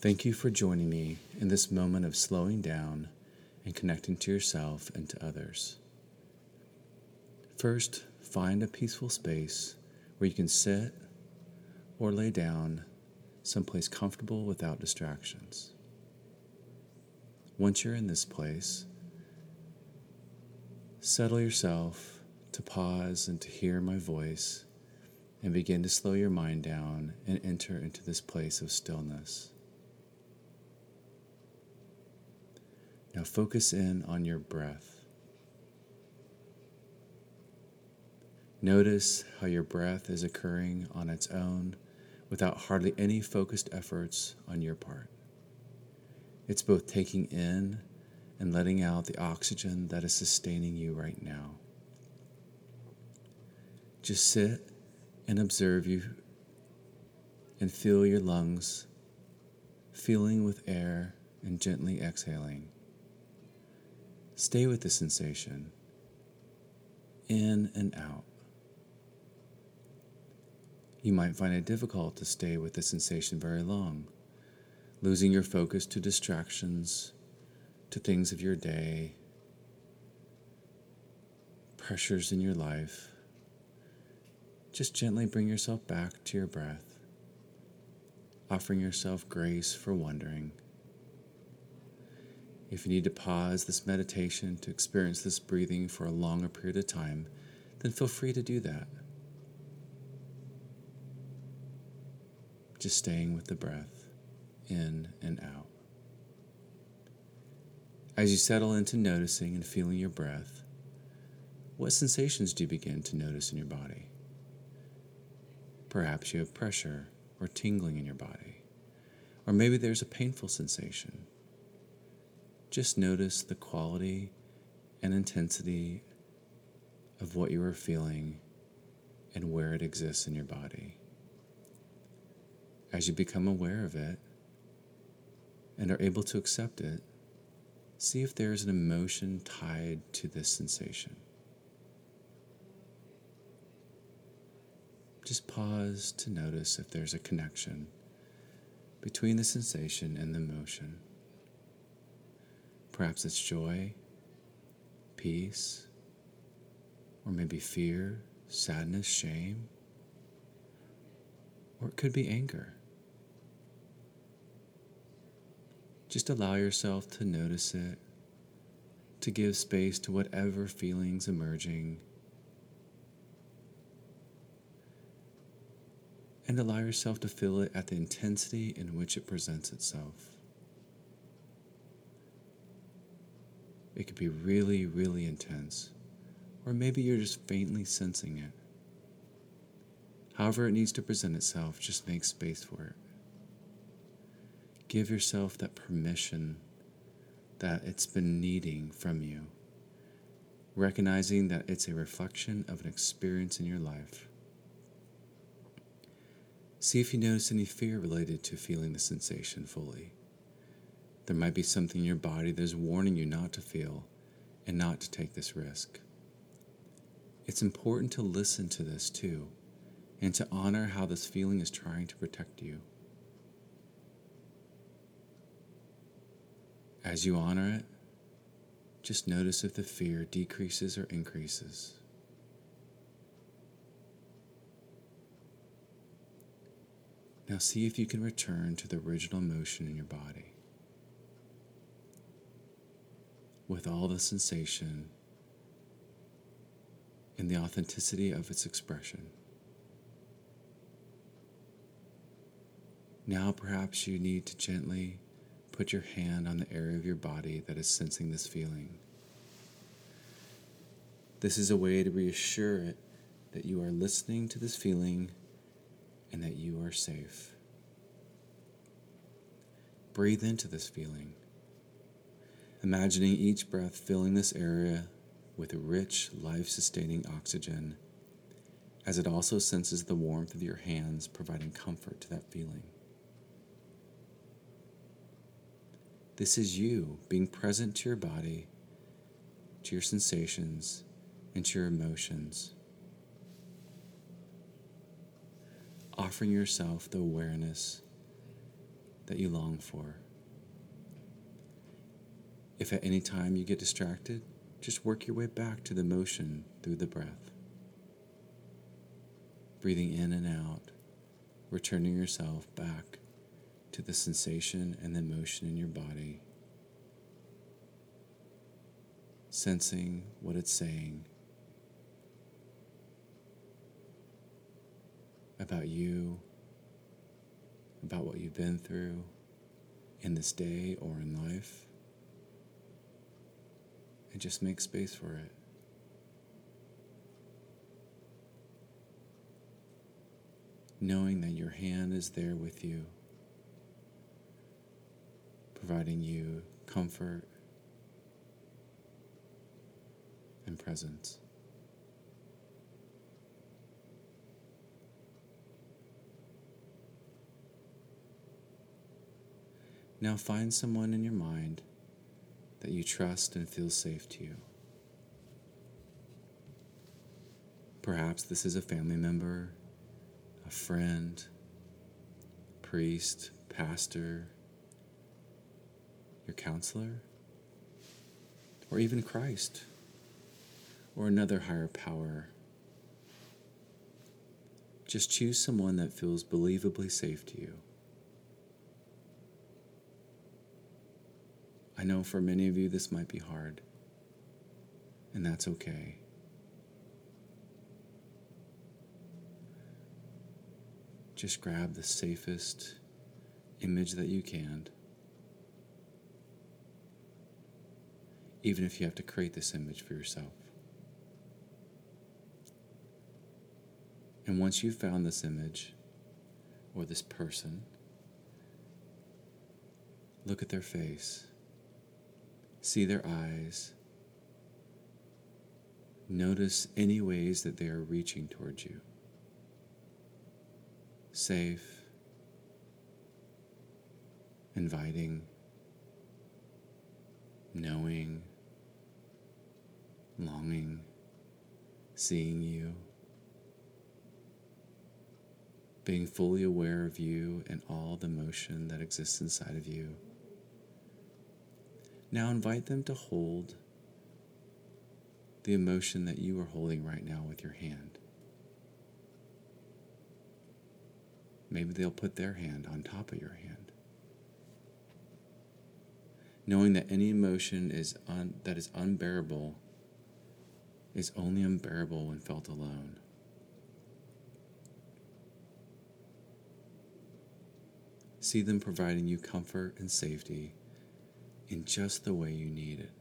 Thank you for joining me in this moment of slowing down and connecting to yourself and to others. First, find a peaceful space where you can sit or lay down someplace comfortable without distractions. Once you're in this place, settle yourself to pause and to hear my voice and begin to slow your mind down and enter into this place of stillness. Now focus in on your breath. Notice how your breath is occurring on its own without hardly any focused efforts on your part. It's both taking in and letting out the oxygen that is sustaining you right now. Just sit and observe you and feel your lungs filling with air and gently exhaling. Stay with the sensation in and out. You might find it difficult to stay with the sensation very long, losing your focus to distractions, to things of your day, pressures in your life. Just gently bring yourself back to your breath, offering yourself grace for wondering. If you need to pause this meditation to experience this breathing for a longer period of time, then feel free to do that. just staying with the breath in and out. As you settle into noticing and feeling your breath, what sensations do you begin to notice in your body? Perhaps you have pressure or tingling in your body, or maybe there's a painful sensation. Just notice the quality and intensity of what you are feeling and where it exists in your body as you become aware of it and are able to accept it, see if there is an emotion tied to this sensation. Just pause to notice if there's a connection between the sensation and the emotion. Perhaps it's joy, peace, or maybe fear, sadness, shame, or it could be anger. Just allow yourself to notice it, to give space to whatever feelings emerging, and allow yourself to feel it at the intensity in which it presents itself. It could be really, really intense, or maybe you're just faintly sensing it. However, it needs to present itself, just make space for it give yourself that permission that it's been needing from you, recognizing that it's a reflection of an experience in your life. See if you notice any fear related to feeling the sensation fully. There might be something in your body that is warning you not to feel and not to take this risk. It's important to listen to this too and to honor how this feeling is trying to protect you. As you honor it, just notice if the fear decreases or increases. Now see if you can return to the original motion in your body with all the sensation and the authenticity of its expression. Now, perhaps you need to gently Put your hand on the area of your body that is sensing this feeling. This is a way to reassure it that you are listening to this feeling and that you are safe. Breathe into this feeling, imagining each breath filling this area with rich, life sustaining oxygen, as it also senses the warmth of your hands providing comfort to that feeling. This is you being present to your body, to your sensations, and to your emotions. Offering yourself the awareness that you long for. If at any time you get distracted, just work your way back to the motion through the breath. Breathing in and out, returning yourself back to the sensation and the motion in your body, sensing what it's saying about you, about what you've been through in this day or in life, and just make space for it. Knowing that your hand is there with you, providing you comfort and presence. Now find someone in your mind that you trust and feels safe to you. Perhaps this is a family member, a friend, priest, pastor, your counselor, or even Christ, or another higher power. Just choose someone that feels believably safe to you. I know for many of you this might be hard, and that's okay. Just grab the safest image that you can. Even if you have to create this image for yourself. And once you've found this image or this person, look at their face. See their eyes. Notice any ways that they are reaching towards you. Safe, inviting, knowing, longing, seeing you, being fully aware of you and all the motion that exists inside of you. Now invite them to hold the emotion that you are holding right now with your hand. Maybe they'll put their hand on top of your hand. Knowing that any emotion is un- that is unbearable is only unbearable when felt alone. See them providing you comfort and safety in just the way you need it.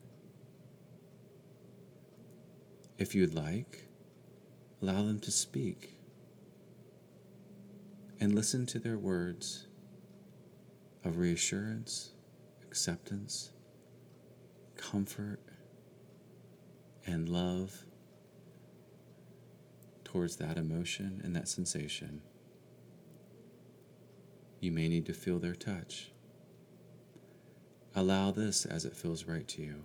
If you'd like, allow them to speak and listen to their words of reassurance, acceptance, comfort, and love towards that emotion and that sensation. You may need to feel their touch. Allow this as it feels right to you,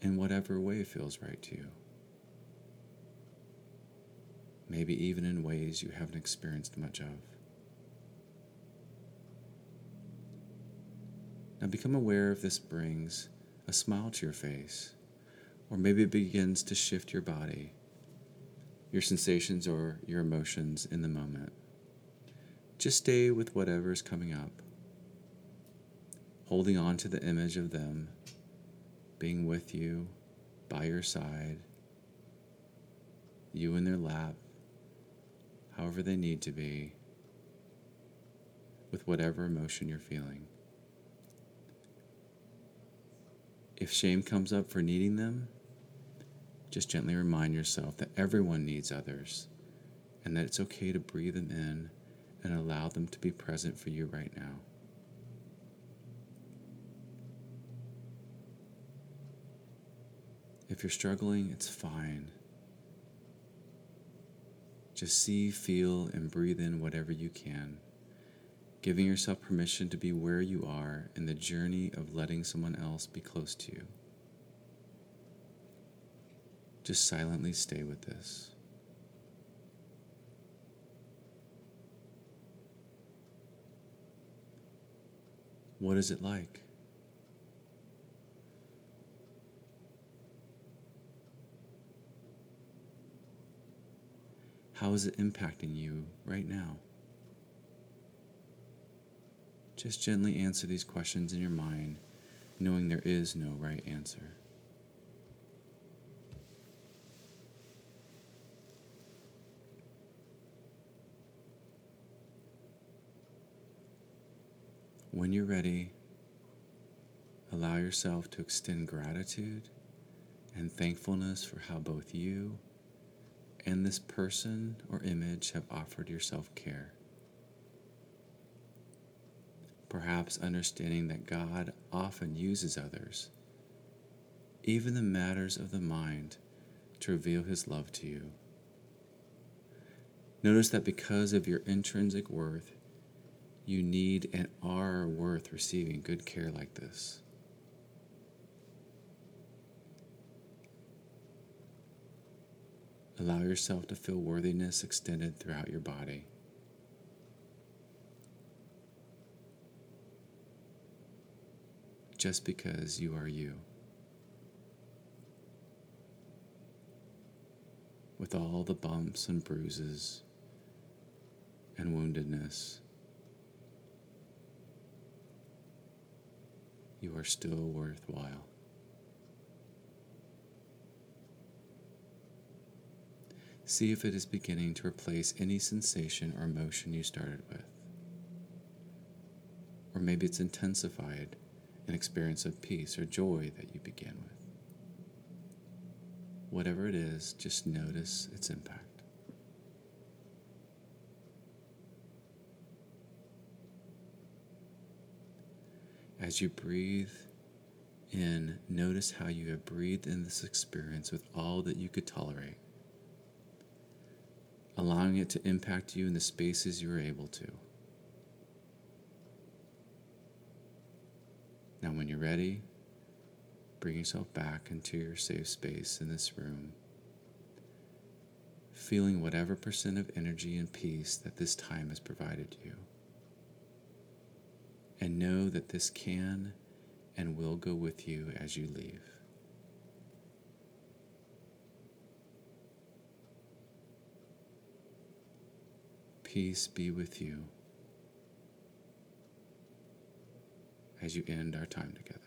in whatever way feels right to you. Maybe even in ways you haven't experienced much of. Now become aware if this brings a smile to your face, or maybe it begins to shift your body, your sensations, or your emotions in the moment. Just stay with whatever is coming up holding on to the image of them being with you, by your side, you in their lap, however they need to be, with whatever emotion you're feeling. If shame comes up for needing them, just gently remind yourself that everyone needs others and that it's okay to breathe them in and allow them to be present for you right now. If you're struggling, it's fine. Just see, feel, and breathe in whatever you can, giving yourself permission to be where you are in the journey of letting someone else be close to you. Just silently stay with this. What is it like? How is it impacting you right now? Just gently answer these questions in your mind, knowing there is no right answer. When you're ready, allow yourself to extend gratitude and thankfulness for how both you and this person or image have offered your self care. Perhaps understanding that God often uses others, even the matters of the mind, to reveal His love to you. Notice that because of your intrinsic worth, you need and are worth receiving good care like this. Allow yourself to feel worthiness extended throughout your body. Just because you are you. With all the bumps and bruises and woundedness, you are still worthwhile. See if it is beginning to replace any sensation or emotion you started with. Or maybe it's intensified an experience of peace or joy that you began with. Whatever it is, just notice its impact. As you breathe in, notice how you have breathed in this experience with all that you could tolerate allowing it to impact you in the spaces you are able to. Now, when you're ready, bring yourself back into your safe space in this room, feeling whatever percent of energy and peace that this time has provided you. And know that this can and will go with you as you leave. Peace be with you as you end our time together.